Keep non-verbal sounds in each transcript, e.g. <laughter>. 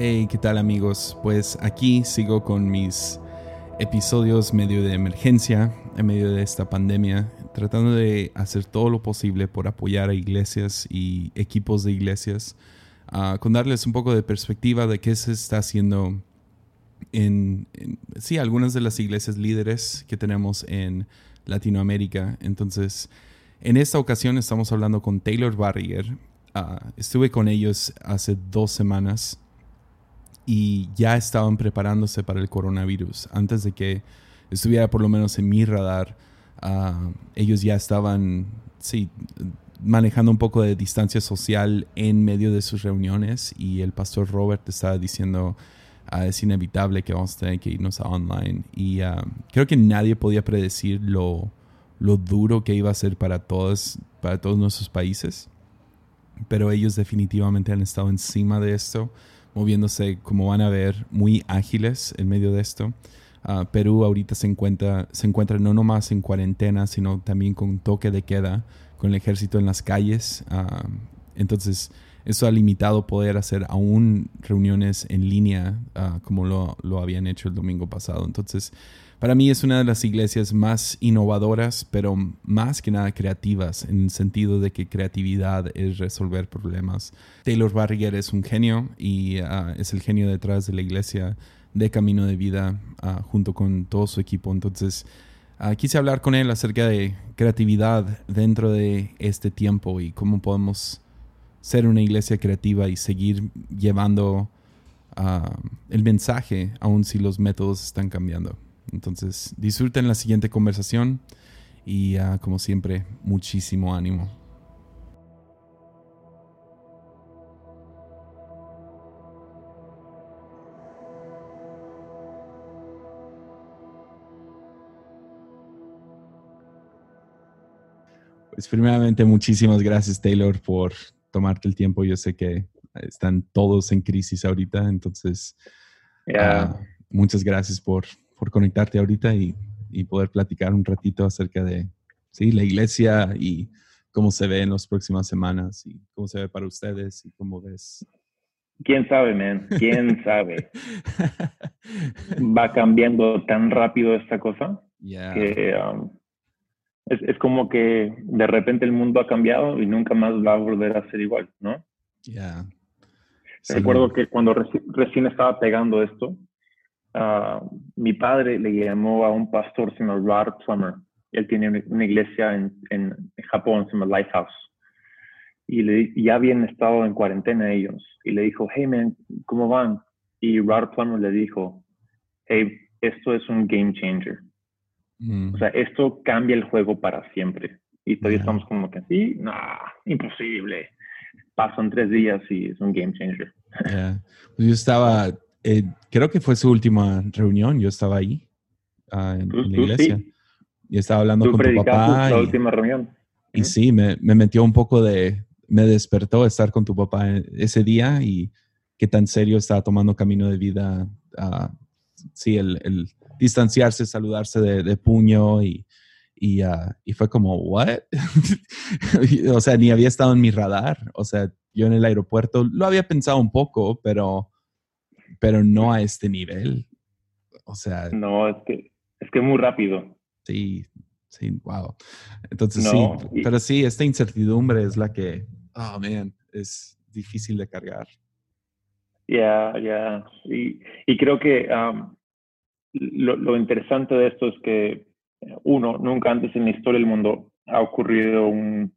Hey, ¿qué tal amigos? Pues aquí sigo con mis episodios medio de emergencia, en medio de esta pandemia, tratando de hacer todo lo posible por apoyar a iglesias y equipos de iglesias, uh, con darles un poco de perspectiva de qué se está haciendo en, en, sí, algunas de las iglesias líderes que tenemos en Latinoamérica. Entonces, en esta ocasión estamos hablando con Taylor Barrier. Uh, estuve con ellos hace dos semanas y ya estaban preparándose para el coronavirus. Antes de que estuviera por lo menos en mi radar, uh, ellos ya estaban, sí, manejando un poco de distancia social en medio de sus reuniones y el pastor Robert estaba diciendo, uh, es inevitable que vamos a tener que irnos a online. Y uh, creo que nadie podía predecir lo, lo duro que iba a ser para todos, para todos nuestros países, pero ellos definitivamente han estado encima de esto moviéndose, como van a ver, muy ágiles en medio de esto. Uh, Perú ahorita se encuentra, se encuentra no nomás en cuarentena, sino también con toque de queda, con el ejército en las calles. Uh, entonces, eso ha limitado poder hacer aún reuniones en línea uh, como lo, lo, habían hecho el domingo pasado. Entonces, para mí es una de las iglesias más innovadoras, pero más que nada creativas, en el sentido de que creatividad es resolver problemas. Taylor Barrier es un genio y uh, es el genio detrás de la iglesia de Camino de Vida uh, junto con todo su equipo. Entonces, uh, quise hablar con él acerca de creatividad dentro de este tiempo y cómo podemos ser una iglesia creativa y seguir llevando el mensaje, aun si los métodos están cambiando. Entonces, disfruten la siguiente conversación y uh, como siempre, muchísimo ánimo. Pues primeramente, muchísimas gracias Taylor por tomarte el tiempo. Yo sé que están todos en crisis ahorita, entonces yeah. uh, muchas gracias por, por conectarte ahorita y, y, poder platicar un ratito acerca de sí, la iglesia y cómo se ve en las próximas semanas y cómo se ve para ustedes y cómo ves. ¿Quién sabe, man? ¿Quién <laughs> sabe? <laughs> Va cambiando tan rápido esta cosa yeah. que um, es, es, como que de repente el mundo ha cambiado y nunca más va a volver a ser igual, ¿no? Yeah. Recuerdo que cuando reci recién estaba pegando esto, Uh, mi padre le llamó a un pastor se llama Rod Plummer. Él tiene una iglesia en, en, Japón, se llama Lighthouse. Y le, ya habían estado en cuarentena ellos. Y le dijo, hey man, ¿cómo van? Y Rod Plummer le dijo, hey, esto es un game changer. Mm. O sea, esto cambia el juego para siempre. Y todavía yeah. estamos como que, sí, no, imposible. Pasan tres días y es un game changer. Yeah. Pues yo estaba eh, creo que fue su última reunión, yo estaba ahí uh, en, ¿Tú, en, la tú iglesia. Sí. Y estaba hablando con tu papá. La y, última reunión. Y sí, me, me, metió un poco de, me despertó estar con tu papá ese día y qué tan serio estaba tomando camino de vida. Uh, sí, el, el, distanciarse, saludarse de, de puño y, y, uh, y, fue como, ¿what? <laughs> o sea, ni había estado en mi radar. O sea, yo en el aeropuerto lo había pensado un poco, pero pero no a este nivel. O sea. No, es que es que muy rápido. Sí, sí, wow. Entonces no, sí, y, pero sí, esta incertidumbre es la que, oh man, es difícil de cargar. Ya, yeah, ya. Yeah. Y, y, creo que um, lo, lo, interesante de esto es que, uno, nunca antes en la historia del mundo ha ocurrido un,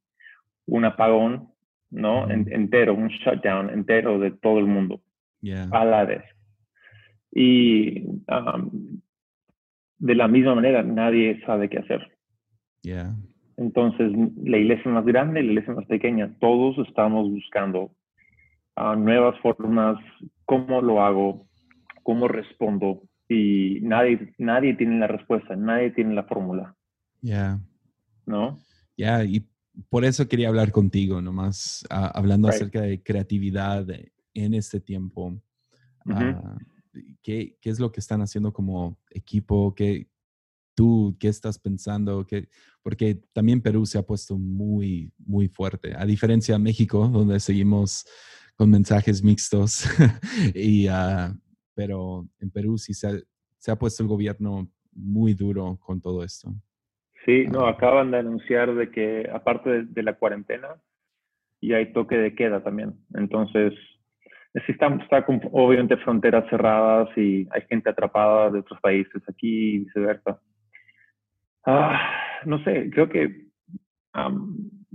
un apagón, ¿no? En, entero, un shutdown entero de todo el mundo yeah. a la vez. Y um, de la misma manera, nadie sabe qué hacer. Yeah. Entonces, la iglesia más grande, la iglesia más pequeña, todos estamos buscando uh, nuevas formas, cómo lo hago, cómo respondo, y nadie, nadie tiene la respuesta, nadie tiene la fórmula. Ya. ¿No? Ya, yeah, y por eso quería hablar contigo, nomás uh, hablando right. acerca de creatividad, en este tiempo. Uh -huh. uh, ¿qué, ¿qué, es lo que están haciendo como equipo? ¿Qué, tú, qué estás pensando? ¿Qué, porque también Perú se ha puesto muy, muy fuerte, a diferencia de México, donde seguimos con mensajes mixtos. <laughs> y, uh, pero en Perú sí se ha, se ha, puesto el gobierno muy duro con todo esto. Sí, no, ah. acaban de anunciar de que aparte de, la cuarentena, y hay toque de queda también. Entonces, está, está con, obviamente fronteras cerradas y hay gente atrapada de otros países aquí y viceversa. Ah, no sé, creo que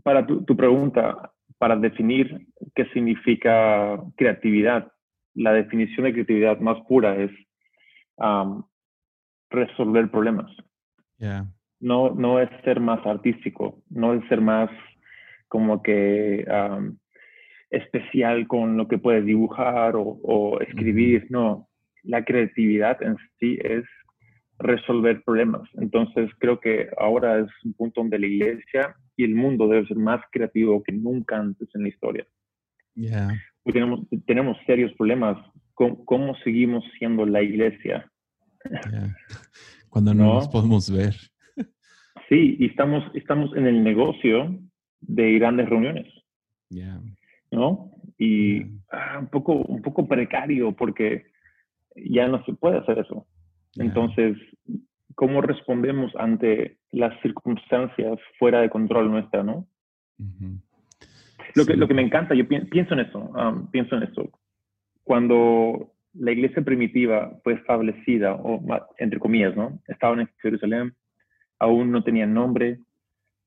para tu, tu, pregunta, para definir qué significa creatividad, la definición de creatividad más pura es resolver problemas. No, no es ser más artístico, no es ser más como que especial con lo que puedes dibujar o, escribir, no. La creatividad en sí es resolver problemas. Entonces creo que ahora es un punto donde la iglesia y el mundo debe ser más creativo que nunca antes en la historia. Yeah. Tenemos, tenemos serios problemas. ¿Cómo, ¿Cómo, seguimos siendo la iglesia? <laughs> Cuando no, nos podemos ver. Sí, y estamos, estamos en el negocio de grandes reuniones. Yeah. ¿No? Y ah, un, poco, un poco precario porque ya no se puede hacer eso. Entonces, ¿cómo respondemos ante las circunstancias fuera de control nuestra, no? lo, que, lo que me encanta, yo pienso en eso, um, pienso en eso. Cuando la iglesia primitiva fue establecida, o entre comillas, ¿no? Estaban en Jerusalén, aún no tenían nombre,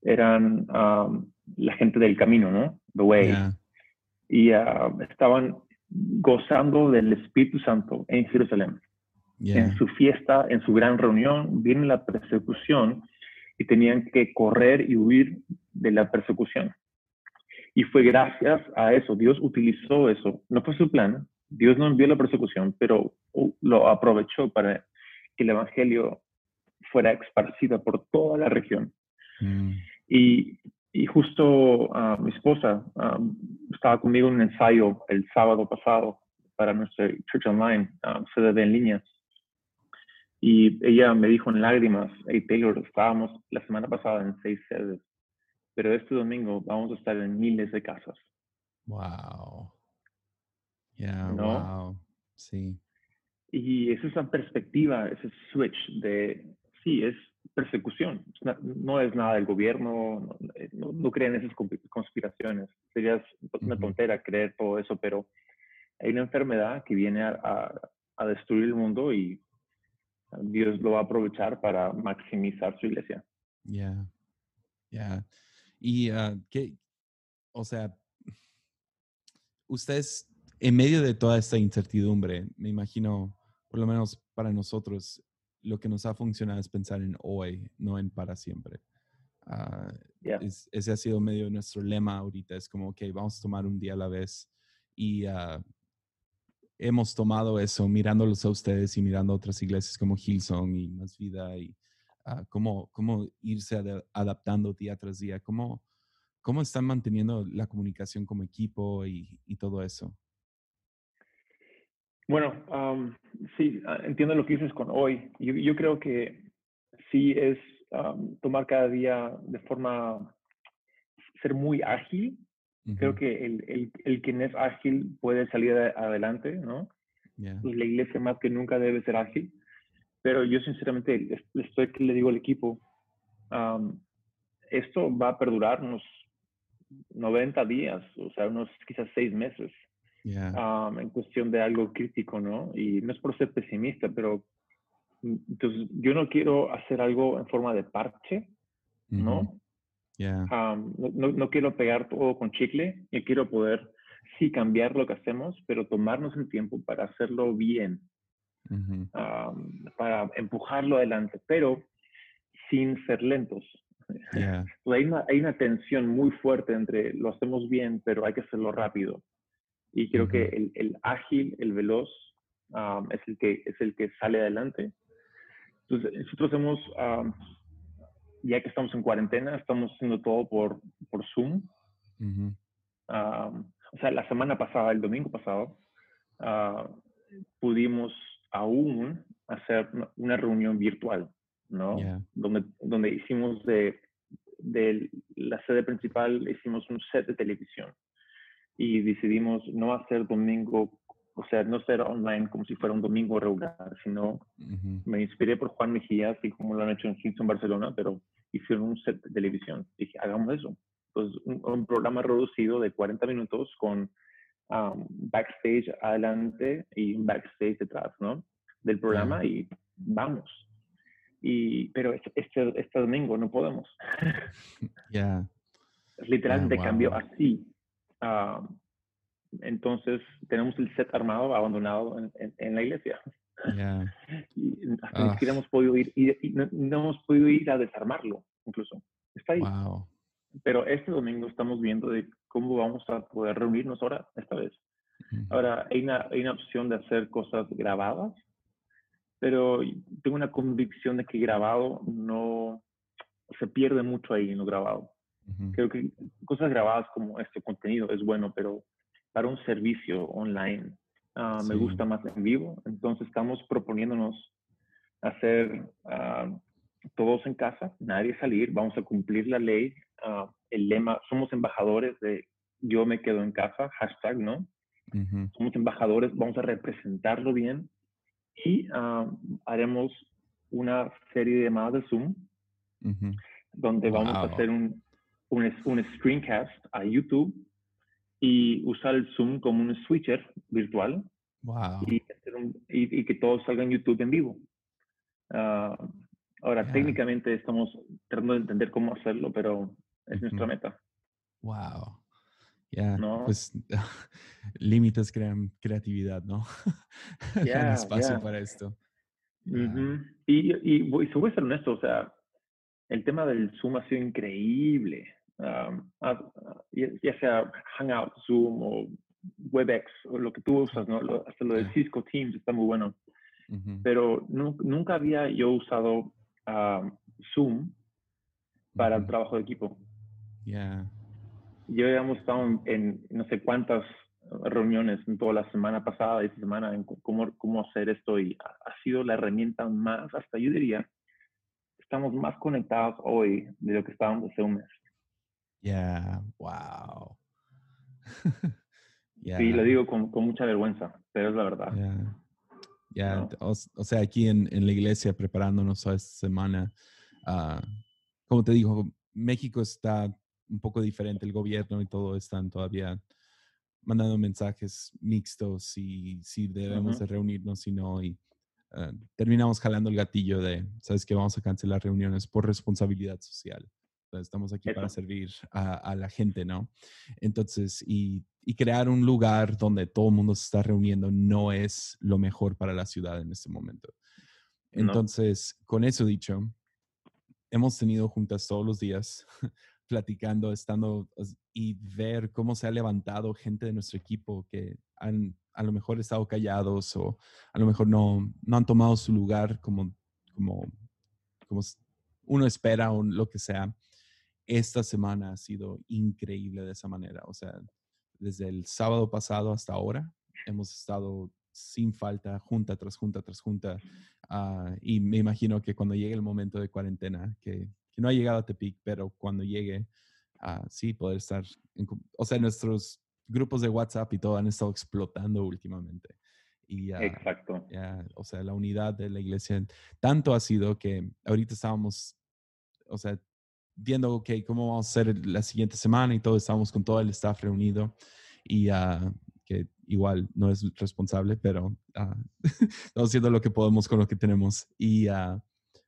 eran um, la gente del camino, ¿no? The way. Y uh, estaban gozando del Espíritu Santo en Jerusalén. En su fiesta, en su gran reunión, viene la persecución y tenían que correr y huir de la persecución. Y fue gracias a eso, Dios utilizó eso. No fue su plan, Dios no envió la persecución, pero uh, lo aprovechó para que el Evangelio fuera esparcida por toda la región. Mm. Y, y, justo uh, mi esposa um, estaba conmigo en un ensayo el sábado pasado para nuestra Church Online, um, sede en línea. Y ella me dijo en lágrimas, hey Taylor, estábamos la semana pasada en seis sedes, pero este domingo vamos a estar en miles de casas. Wow. Yeah, wow. Sí. Y es esa perspectiva, ese switch de, sí, es persecución. No es nada del gobierno, no, no, creen esas conspiraciones. Sería una tontera creer todo eso, pero hay una enfermedad que viene a, a destruir el mundo y Dios lo va a aprovechar para maximizar su iglesia. Ya, ya. Y uh, qué, o sea, ustedes, en medio de toda esta incertidumbre, me imagino, por lo menos para nosotros, lo que nos ha funcionado es pensar en hoy, no en para siempre. Uh, ese ha sido medio de nuestro lema ahorita. Es como, ok, vamos a tomar un día a la vez y uh, hemos tomado eso mirándolos a ustedes y mirando a otras iglesias como Hillsong y Más Vida y uh, cómo, cómo irse adaptando día tras día, cómo, cómo están manteniendo la comunicación como equipo y, y todo eso. Bueno, um, sí, ah, entiendo lo que dices con hoy. Yo, yo creo que sí es um, tomar cada día de forma, ser muy ágil Creo que el, el, el, quien es ágil puede salir adelante, ¿no? Y la iglesia más que nunca debe ser ágil. Pero yo sinceramente estoy que le digo al equipo, esto va a perdurar unos 90 días, o sea, unos quizás seis meses, en cuestión de algo crítico, ¿no? Y no es por ser pesimista, pero mm, entonces yo no quiero hacer algo en forma de parche, ¿no? no, no, quiero pegar todo con chicle, yo quiero poder, sí, cambiar lo que hacemos, pero tomarnos el tiempo para hacerlo bien, para empujarlo adelante, pero sin ser lentos. <laughs> hay, una, hay una tensión muy fuerte entre lo hacemos bien, pero hay que hacerlo rápido. Y creo que el, el, ágil, el veloz, es, el que, es el que sale adelante. Entonces, nosotros hemos ya que estamos en cuarentena, estamos haciendo todo por, por Zoom. o sea, la semana pasada, el domingo pasado, ah, pudimos aún hacer una reunión virtual, ¿no? Donde, donde hicimos de, de la sede principal, hicimos un set de televisión. Y decidimos no hacer domingo, o sea, no ser online como si fuera un domingo regular, sino me inspiré por Juan Mejía, así como lo han hecho en Houston, Barcelona, pero hicieron un set de televisión. Dije, hagamos eso. Entonces, un, programa reducido de 40 minutos con um, backstage adelante y un backstage detrás, ¿no? Del programa y vamos. Y, pero este, este, este domingo no podemos. <laughs> Ya. Literalmente cambió así. Um, entonces tenemos el set armado abandonado en, en, la iglesia. Yeah. <laughs> y hasta ni hemos podido ir, y, no, hemos podido ir a desarmarlo, incluso. Está ahí. Wow. Pero este domingo estamos viendo de cómo vamos a poder reunirnos ahora, esta vez. Ahora, hay una, hay una opción de hacer cosas grabadas, pero tengo una convicción de que grabado no se pierde mucho ahí en lo grabado. Creo que cosas grabadas como este contenido es bueno, pero para un servicio online ah, me gusta más en vivo. Entonces estamos proponiéndonos hacer uh, todos en casa, nadie salir, vamos a cumplir la ley. Ah, el lema, somos embajadores de yo me quedo en casa, hashtag, ¿no? Somos embajadores, vamos a representarlo bien y haremos una serie de llamadas de Zoom donde vamos a hacer un, un, un screencast a YouTube y usar el Zoom como un switcher virtual y, y, que todo salga en YouTube en vivo. Uh, ahora, técnicamente estamos tratando de entender cómo hacerlo, pero es nuestra meta. Wow. Ya, pues límites crean creatividad, ¿no? Ya, espacio para esto. y, y, y, voy a ser honesto, o sea, el tema del Zoom ha sido increíble ya sea Hangout, Zoom o WebEx o lo que tú usas, ¿no? hasta lo de Cisco Teams está muy bueno. Pero nunca había yo usado Zoom para el trabajo de equipo. Yeah. Yo habíamos estado en, no sé cuántas reuniones en toda la semana pasada, esta semana, en cómo, cómo hacer esto y ha, sido la herramienta más, hasta yo diría, estamos más conectados hoy de lo que estábamos hace un mes. Yeah, <laughs> wow. Sí, lo digo con, con, mucha vergüenza, pero es la verdad. Ya, o, sea, aquí en, en, la iglesia preparándonos a esta semana, uh, como te digo, México está un poco diferente, el gobierno y todo están todavía mandando mensajes mixtos y si debemos de reunirnos y no, y uh, terminamos jalando el gatillo de, sabes que vamos a cancelar reuniones por responsabilidad social. Estamos aquí para servir a, la gente, ¿no? Entonces, y, crear un lugar donde todo el mundo se está reuniendo no es lo mejor para la ciudad en este momento. Entonces, con eso dicho, hemos tenido juntas todos los días, <laughs> platicando, estando y ver cómo se ha levantado gente de nuestro equipo que han a lo mejor estado callados o a lo mejor no, no han tomado su lugar como, como, como uno espera o lo que sea esta semana ha sido increíble de esa manera. O sea, desde el sábado pasado hasta ahora hemos estado sin falta, junta tras junta tras junta. Ah, y me imagino que cuando llegue el momento de cuarentena, que, no ha llegado a Tepic, pero cuando llegue, uh, sí, poder estar, o sea, nuestros grupos de WhatsApp y todo han estado explotando últimamente. Y, Exacto. o sea, la unidad de la iglesia, tanto ha sido que ahorita estábamos, o sea, viendo, ok, cómo vamos a hacer la siguiente semana y todo, estamos con todo el staff reunido y uh, que igual no es responsable, pero uh, <laughs> estamos haciendo lo que podemos con lo que tenemos. Y, uh,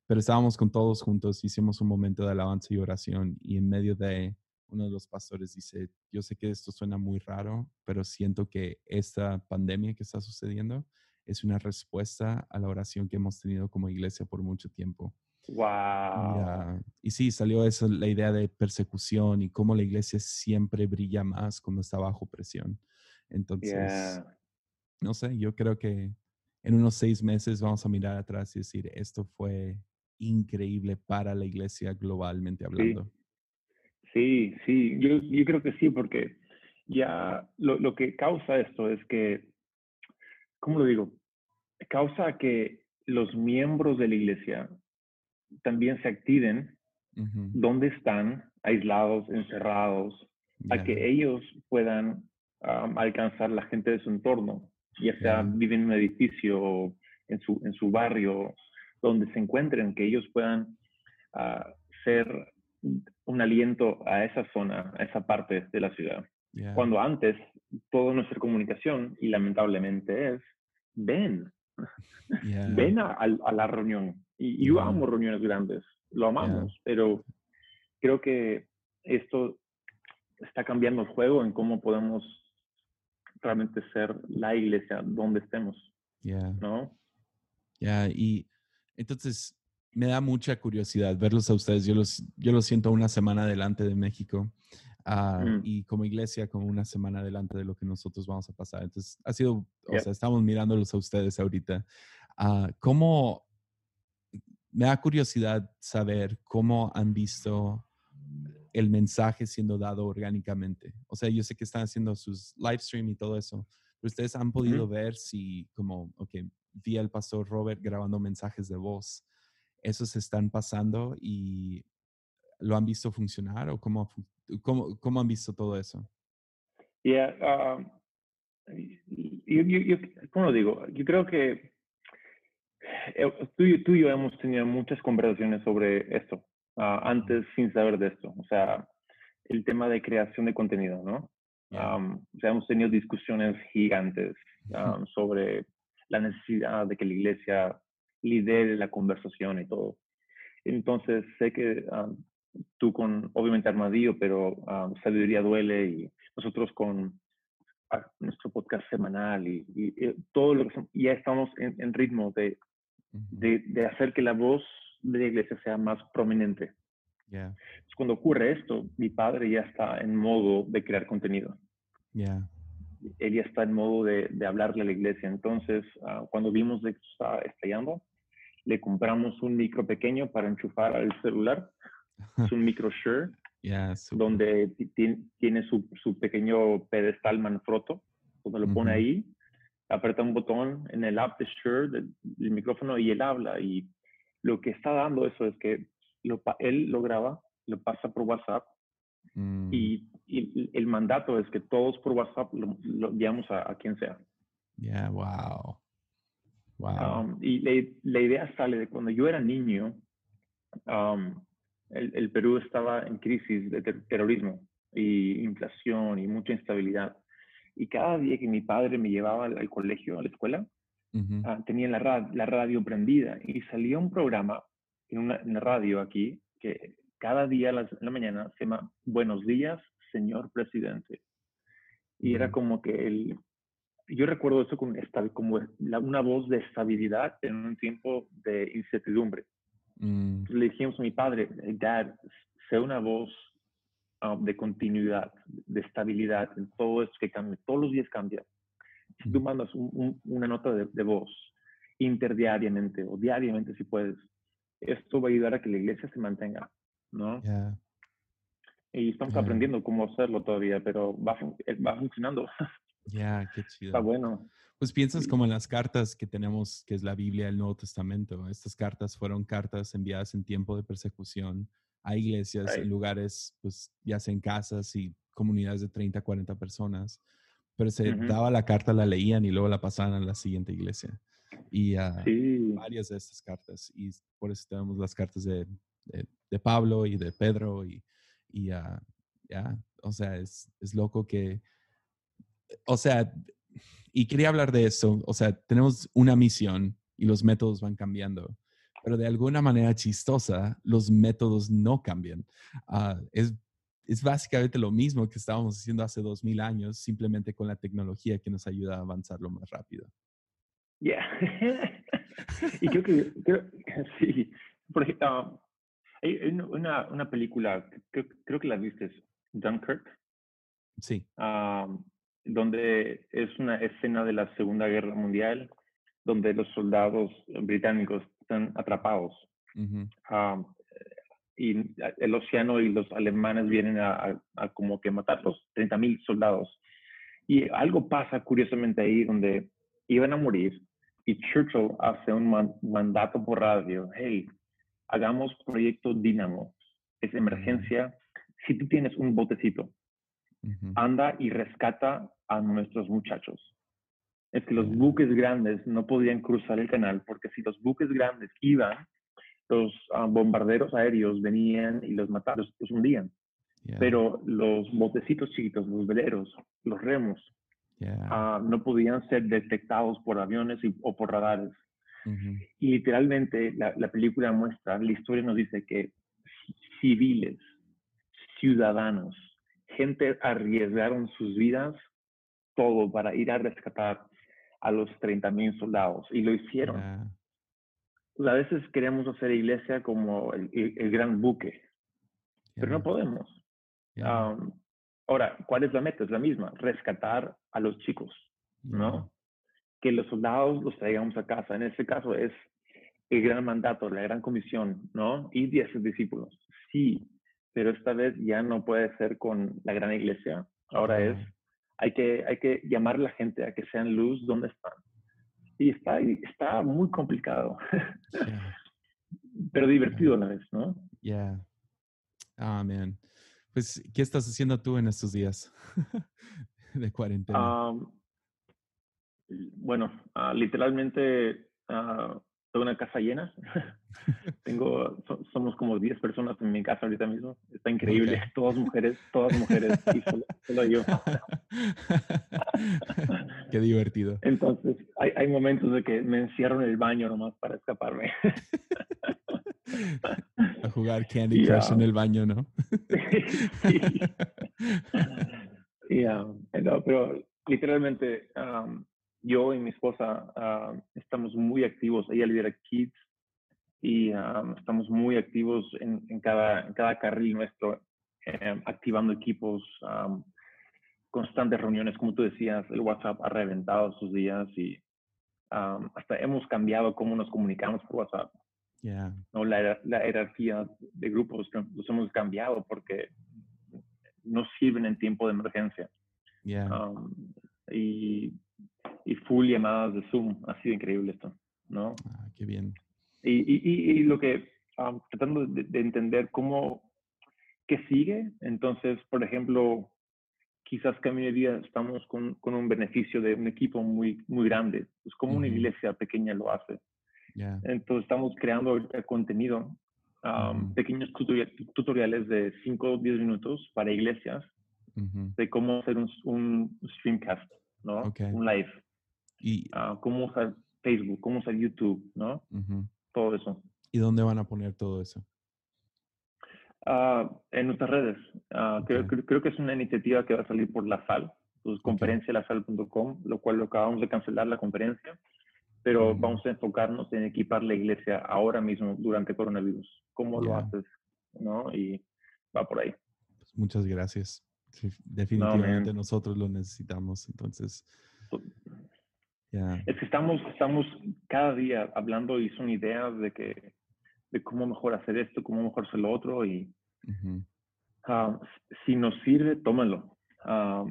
pero estábamos con todos juntos, hicimos un momento de alabanza y oración y en medio de uno de los pastores dice, yo sé que esto suena muy raro, pero siento que esta pandemia que está sucediendo es una respuesta a la oración que hemos tenido como iglesia por mucho tiempo. Wow. Y, sí, salió eso, la idea de persecución y cómo la iglesia siempre brilla más cuando está bajo presión. Entonces, no sé, yo creo que en unos seis meses vamos a mirar atrás y decir, esto fue increíble para la iglesia globalmente hablando. Sí, sí, Yo, yo, creo que sí, porque ya lo, lo que causa esto es que, ¿cómo lo digo? Causa que los miembros de la iglesia también se activen donde están aislados, encerrados, a que ellos puedan alcanzar la gente de su entorno, ya sea viven en un edificio en su, en su barrio, donde se encuentren, que ellos puedan uh, ser un aliento a esa zona, a esa parte de la ciudad. Cuando antes toda nuestra comunicación, y lamentablemente es, ven, <laughs> ven a, a, la reunión. Y yo amo reuniones grandes, lo amamos, pero creo que esto está cambiando el juego en cómo podemos realmente ser la iglesia donde estemos. ¿No? Ya, y entonces me da mucha curiosidad verlos a ustedes. Yo los, yo los siento una semana adelante de México ah, mm. y como iglesia como una semana adelante de lo que nosotros vamos a pasar. Entonces, ha sido, o sea, estamos mirándolos a ustedes ahorita. Uh, ¿Cómo, me da curiosidad saber cómo han visto el mensaje siendo dado orgánicamente. O sea, yo sé que están haciendo sus live stream y todo eso, pero ustedes han podido ver si, como, ok, vi al pastor Robert grabando mensajes de voz, esos están pasando y lo han visto funcionar o cómo, cómo, cómo han visto todo eso? Yeah, um, yo, yo, ¿cómo lo digo? Yo creo que tú, tú, y yo hemos tenido muchas conversaciones sobre esto uh, antes sin saber de esto. O sea, el tema de creación de contenido, ¿no? Um, o sea, hemos tenido discusiones gigantes um, sobre la necesidad de que la iglesia lidere la conversación y todo. Entonces, sé que um, tú con, obviamente, Armadillo, pero Sabiduría Duele y nosotros con nuestro podcast semanal y, y, todo lo que ya estamos en, en ritmo de, de, de, hacer que la voz de la iglesia sea más prominente. Cuando ocurre esto, mi padre ya está en modo de crear contenido. Yeah. Él ya está en modo de, de hablarle a la iglesia. Entonces, ah, cuando vimos que estaba estallando, le compramos un micro pequeño para enchufar al celular. es un micro Shure, <laughs> donde tiene su, su, pequeño pedestal Manfrotto, donde lo pone ahí, aprieta un botón en el app de Shure del, del micrófono y él habla. Y lo que está dando eso es que lo, él lo graba, lo pasa por WhatsApp mm. y, el mandato es que todos por WhatsApp lo, enviamos a, quien sea. Yeah, wow. Wow. Um, y la, idea sale de cuando yo era niño, um, el, Perú estaba en crisis de terrorismo y inflación y mucha instabilidad. Y cada día que mi padre me llevaba al, colegio, a la escuela, ah, tenía la, la radio prendida y salía un programa en una, radio aquí que cada día en la mañana se llama Buenos días, señor presidente. Y era como que el, yo recuerdo eso como, como una voz de estabilidad en un tiempo de incertidumbre. Mm. Le dijimos a mi padre, Dad, sé una voz um, de continuidad, de estabilidad en todo esto que cambia, todos los días cambia. Si tú mandas una nota de, de voz interdiariamente o diariamente si puedes, esto va a ayudar a que la iglesia se mantenga, ¿no? Y estamos aprendiendo cómo hacerlo todavía, pero va, eh, va funcionando. <laughs> Ya, qué chido. Está bueno. Pues piensas como en las cartas que tenemos, que es la Biblia, el Nuevo Testamento. Estas cartas fueron cartas enviadas en tiempo de persecución a iglesias, en lugares, pues ya sea en casas y comunidades de 30, 40 personas. Pero se daba la carta, la leían y luego la pasaban a la siguiente iglesia y varias de estas cartas. Y por eso tenemos las cartas de, de, Pablo y de Pedro y, y ya, o sea, es, es, loco que, o sea, y quería hablar de eso, o sea, tenemos una misión y los métodos van cambiando, pero de alguna manera chistosa, los métodos no cambian. Ah, es, es básicamente lo mismo que estábamos haciendo hace dos mil años, simplemente con la tecnología que nos ayuda a avanzarlo más rápido. Yeah. <laughs> y creo que, <laughs> sí, por ejemplo, ah, hay una, una película, creo, creo, que la viste, Dunkirk. Sí. Ah, donde es una escena de la Segunda Guerra Mundial, donde los soldados británicos están atrapados. Ah, y el océano y los alemanes vienen a, a, como que matarlos, 30.000 soldados. Y algo pasa curiosamente ahí donde iban a morir y Churchill hace un mandato por radio, hey, hagamos proyecto Dynamo, es emergencia. Si tú tienes un botecito anda y rescata a nuestros muchachos. Es que los buques grandes no podían cruzar el canal porque si los buques grandes iban, los ah, bombarderos aéreos venían y los mataban, los, hundían. Pero los botecitos chiquitos, los veleros, los remos, ah, no podían ser detectados por aviones o por radares. Y literalmente la, la, película muestra, la historia nos dice que civiles, ciudadanos, gente arriesgaron sus vidas todo para ir a rescatar a los 30 mil soldados y lo hicieron. A veces queremos hacer iglesia como el, gran buque, pero no podemos. ahora, ¿cuál es la meta? Es la misma, rescatar a los chicos, ¿no? Que los soldados los traigamos a casa. En este caso es el gran mandato, la gran comisión, ¿no? Y diez discípulos. Sí, pero esta vez ya no puede ser con la gran iglesia. Ahora es, hay que, hay que llamar a la gente a que sean luz donde están. Y está, está muy complicado, <laughs> pero divertido a la vez, ¿no? Yeah. Ah, man. Pues, ¿qué estás haciendo tú en estos días <laughs> de cuarentena? bueno, uh, literalmente uh, tengo una casa llena. <laughs> Tengo, somos como 10 personas en mi casa ahorita mismo. Está increíble. Todas mujeres, todas mujeres y solo, yo. <laughs> Qué divertido. Entonces, hay, hay, momentos de que me encierro en el baño nomás para escaparme. <laughs> A jugar Candy Crush en el baño, ¿no? sí. no, pero literalmente um, yo y mi esposa ah, estamos muy activos. Ella lidera Kids y ah, estamos muy activos en, en, cada, en cada carril nuestro, eh, activando equipos, constantes reuniones, como tú decías, el WhatsApp ha reventado sus días y hasta hemos cambiado cómo nos comunicamos por WhatsApp. ¿no? La, la, jerarquía de grupos los hemos cambiado porque no sirven en tiempo de emergencia. y y full llamadas de Zoom. Ha sido increíble esto, ¿no? Ah, qué bien. Y, y, y lo que, tratando de, entender cómo, qué sigue. Entonces, por ejemplo, quizás que a mi vida estamos con, con, un beneficio de un equipo muy, muy grande. Pues como una iglesia pequeña lo hace. Entonces, estamos creando contenido, pequeños tutoriales de 5 o 10 minutos para iglesias de cómo hacer un, un streamcast, ¿no? Un live. Y, ah, cómo usar Facebook, cómo usar YouTube, ¿no? Todo eso. ¿Y dónde van a poner todo eso? Ah, en nuestras redes. Ah, creo, creo, que es una iniciativa que va a salir por la SAL, pues conferencialasal.com, lo cual lo acabamos de cancelar la conferencia, pero vamos a enfocarnos en equipar la iglesia ahora mismo durante coronavirus. ¿Cómo lo haces? ¿No? Y va por ahí. Pues muchas gracias. Definitivamente nosotros lo necesitamos. Entonces, es que estamos, estamos cada día hablando y son ideas de que de cómo mejor hacer esto, cómo mejor hacer lo otro y ah, si nos sirve, tómalo. Ah,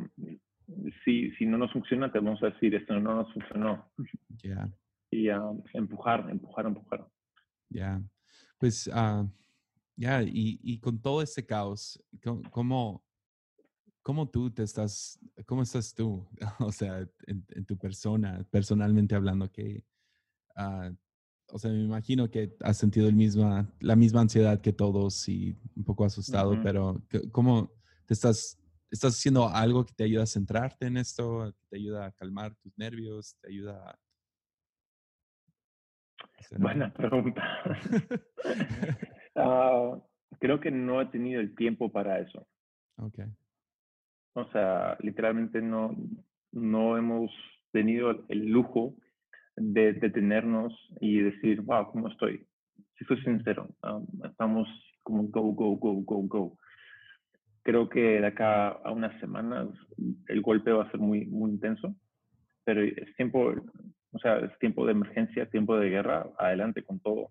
si, si no nos funciona, te vamos a decir esto no nos funcionó. Y uh, empujar, empujar, empujar. Ya, pues ya, y, y, con todo este caos, ¿cómo, ¿Cómo tú te estás, cómo estás tú? <laughs> O sea, en, tu persona, personalmente hablando, que, uh, o sea, me imagino que has sentido el misma, la misma ansiedad que todos y un poco asustado, pero ¿cómo te estás, estás haciendo algo que te ayuda a centrarte en esto, que te ayuda a calmar tus nervios, te ayuda a... Buena pregunta. uh, <laughs> <laughs> creo que no he tenido el tiempo para eso. Okay. O sea, literalmente no, no hemos tenido el lujo de detenernos y decir, wow, ¿cómo estoy? Si soy sincero, estamos como go, go, go, go, go. Creo que de acá a unas semanas el golpe va a ser muy, muy intenso, pero es tiempo, o sea, es tiempo de emergencia, tiempo de guerra, adelante con todo.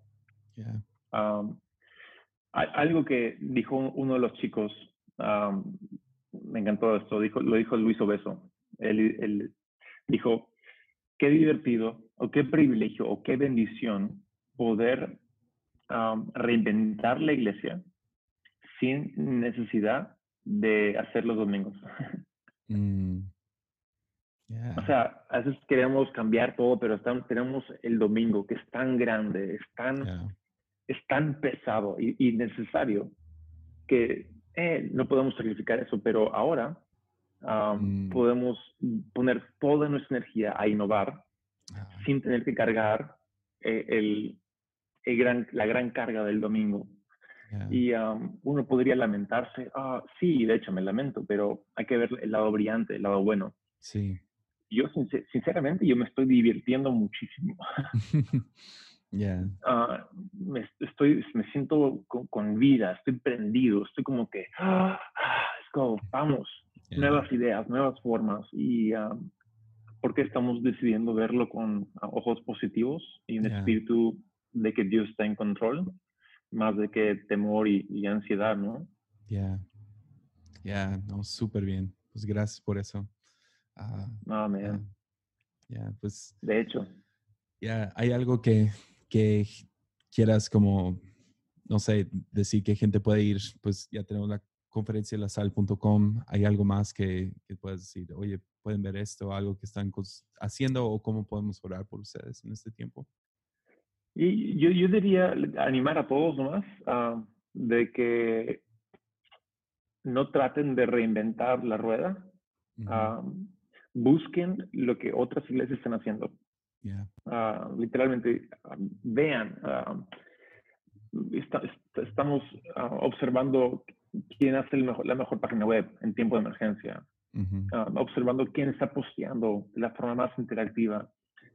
algo que dijo uno de los chicos me encantó esto, dijo, lo dijo Luis Obeso. Él, dijo, qué divertido o qué privilegio o qué bendición poder reinventar la iglesia sin necesidad de hacer los domingos. Mm. <laughs> O sea, a veces queremos cambiar todo, pero tenemos el domingo que es tan grande, es tan, es tan pesado y, necesario que eh, no podemos sacrificar eso, pero ahora mm. podemos poner toda nuestra energía a innovar ah. sin tener que cargar eh, el, el gran, la gran carga del domingo. Y uno podría lamentarse, ah, sí, de hecho me lamento, pero hay que ver el lado brillante, el lado bueno. Sí. Yo, sinceramente, yo me estoy divirtiendo muchísimo. <laughs> Yeah. me, estoy, me siento con, vida, estoy prendido, estoy como que, ah, vamos, nuevas ideas, nuevas formas. Y porque estamos decidiendo verlo con ojos positivos y un espíritu de que Dios está en control más de que temor y, ansiedad, ¿no? Ya, ya, no, súper bien. Pues gracias por eso. Uh, Ya, pues. De hecho. Ya, hay algo que, que quieras como, no sé, decir que gente puede ir, pues ya tenemos la conferencia de la sal.com. ¿Hay algo más que, que puedas decir? Oye, pueden ver esto, algo que están haciendo o cómo podemos orar por ustedes en este tiempo? Y yo, yo diría animar a todos nomás uh, de que no traten de reinventar la rueda. busquen lo que otras iglesias están haciendo. Ah, literalmente, vean. estamos observando quién hace la mejor página web en tiempo de emergencia. observando quién está posteando de la forma más interactiva.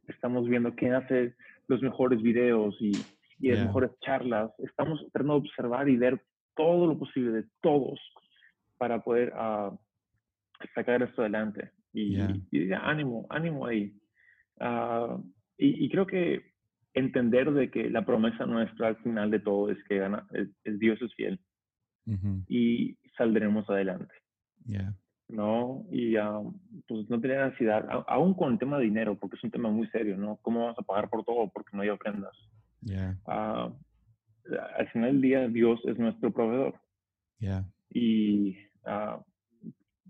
Estamos viendo quién hace los mejores videos y, las mejores charlas. Estamos tratando de observar y ver todo lo posible de todos para poder uh, sacar esto adelante. Y, ánimo, ánimo ahí. Uh, y, creo que entender de que la promesa nuestra al final de todo es que gana, es, Dios es fiel y saldremos adelante. ¿no? Y pues no tener ansiedad, aún con el tema de dinero, porque es un tema muy serio, ¿no? ¿Cómo vamos a pagar por todo? Porque no hay ofrendas. Ah, al final del día, Dios es nuestro proveedor. Y, uh,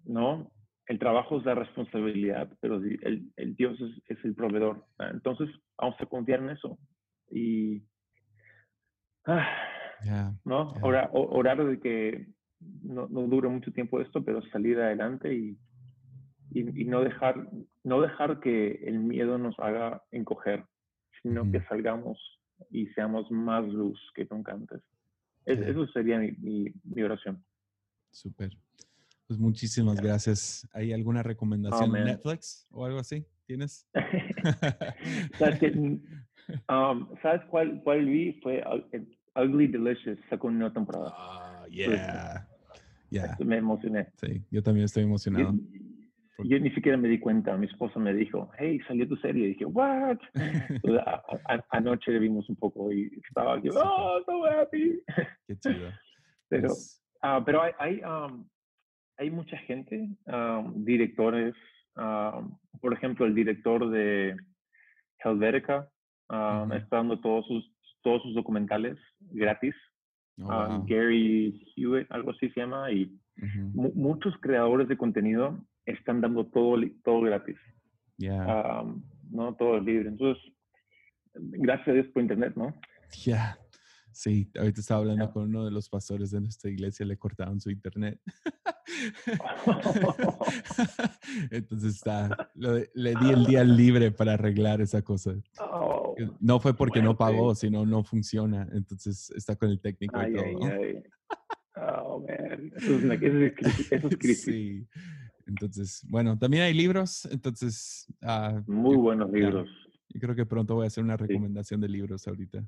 ¿no? El trabajo es la responsabilidad, pero el, el Dios es, es, el proveedor. Entonces, vamos a confiar en eso. Y, ah, ¿no? Orar, orar de que no, no dure mucho tiempo esto, pero salir adelante y, y, no, dejar, no dejar que el miedo nos haga encoger, sino que salgamos y seamos más luz que nunca antes. Eso sería mi, mi, oración. Súper. Pues muchísimas gracias. ¿Hay alguna recomendación de Netflix o algo así? ¿Tienes? <laughs> Um, ¿Sabes, cuál, cuál vi? Fue Ugly Delicious, sacó una temporada. Ah, yeah. Me emocioné. Sí, yo también estoy emocionado. Yo, ni siquiera me di cuenta. Mi esposa me dijo, hey, salió tu serie. Y dije, what? <laughs> anoche vimos un poco y estaba aquí, oh, so happy. Qué chido. <laughs> Pero, ah, pero hay, hay, hay, mucha gente, directores, por ejemplo, el director de Helvetica está dando todos sus, todos sus documentales gratis Oh, Gary Hewitt, algo así se llama, y muchos creadores de contenido están dando todo, todo gratis. no todo libre. Entonces, gracias a Dios por internet, ¿no? Ya. Sí, ahorita estaba hablando con uno de los pastores de nuestra iglesia, le cortaron su internet. <laughs> Entonces está, le di el día libre para arreglar esa cosa. Oh, no fue porque no pagó, sino no funciona. Entonces está con el técnico y todo. Oh, man. Eso es, eso Sí. Entonces, bueno, también hay libros. Entonces. Ah, Muy buenos libros. yo creo que pronto voy a hacer una recomendación de libros ahorita.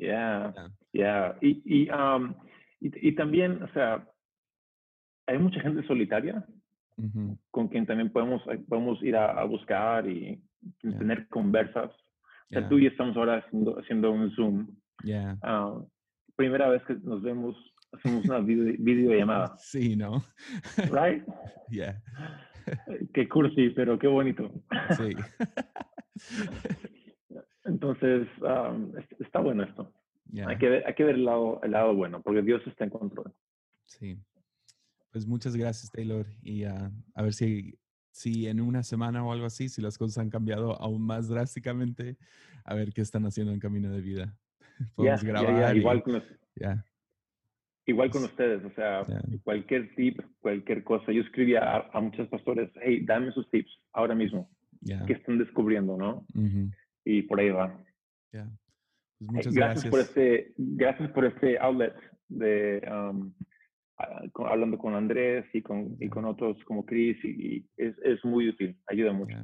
Ya, ya. Y, y, um, y, y, también, o sea, hay mucha gente solitaria con quien también podemos, eh, podemos ir a, buscar y tener conversas. O sea, tú y estamos ahora haciendo, haciendo un Zoom. Ah, primera vez que nos vemos, hacemos una video, videollamada. <laughs> Sí, ¿no? Right? <laughs> Yeah. qué cursi, pero qué bonito. Sí. <laughs> Entonces, está bueno esto. Hay, que ver, hay que ver el lado, el lado bueno, porque Dios está en control. Sí. Pues muchas gracias, Taylor. Y a ver si, si en una semana o algo así, si las cosas han cambiado aún más drásticamente, a ver qué están haciendo en Camino de Vida. <laughs> Podemos grabar. igual, con igual con ustedes, o sea, cualquier tip, cualquier cosa. Yo escribía a, a, muchos pastores, hey, dame sus tips ahora mismo. Que están descubriendo, ¿no? Y por ahí va. Pues muchas gracias. Por este, gracias por este outlet de um, hablando con Andrés y con, y con otros como Chris y, es, es, muy útil, ayuda mucho.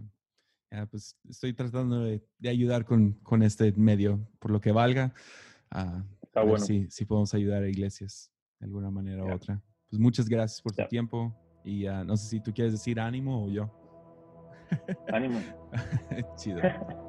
pues estoy tratando de, de ayudar con, con, este medio, por lo que valga, a, ver si, si, podemos ayudar a iglesias de alguna manera u otra. Pues muchas gracias por tu tiempo y no sé si tú quieres decir ánimo o yo. Ánimo. <laughs> Chido. <laughs>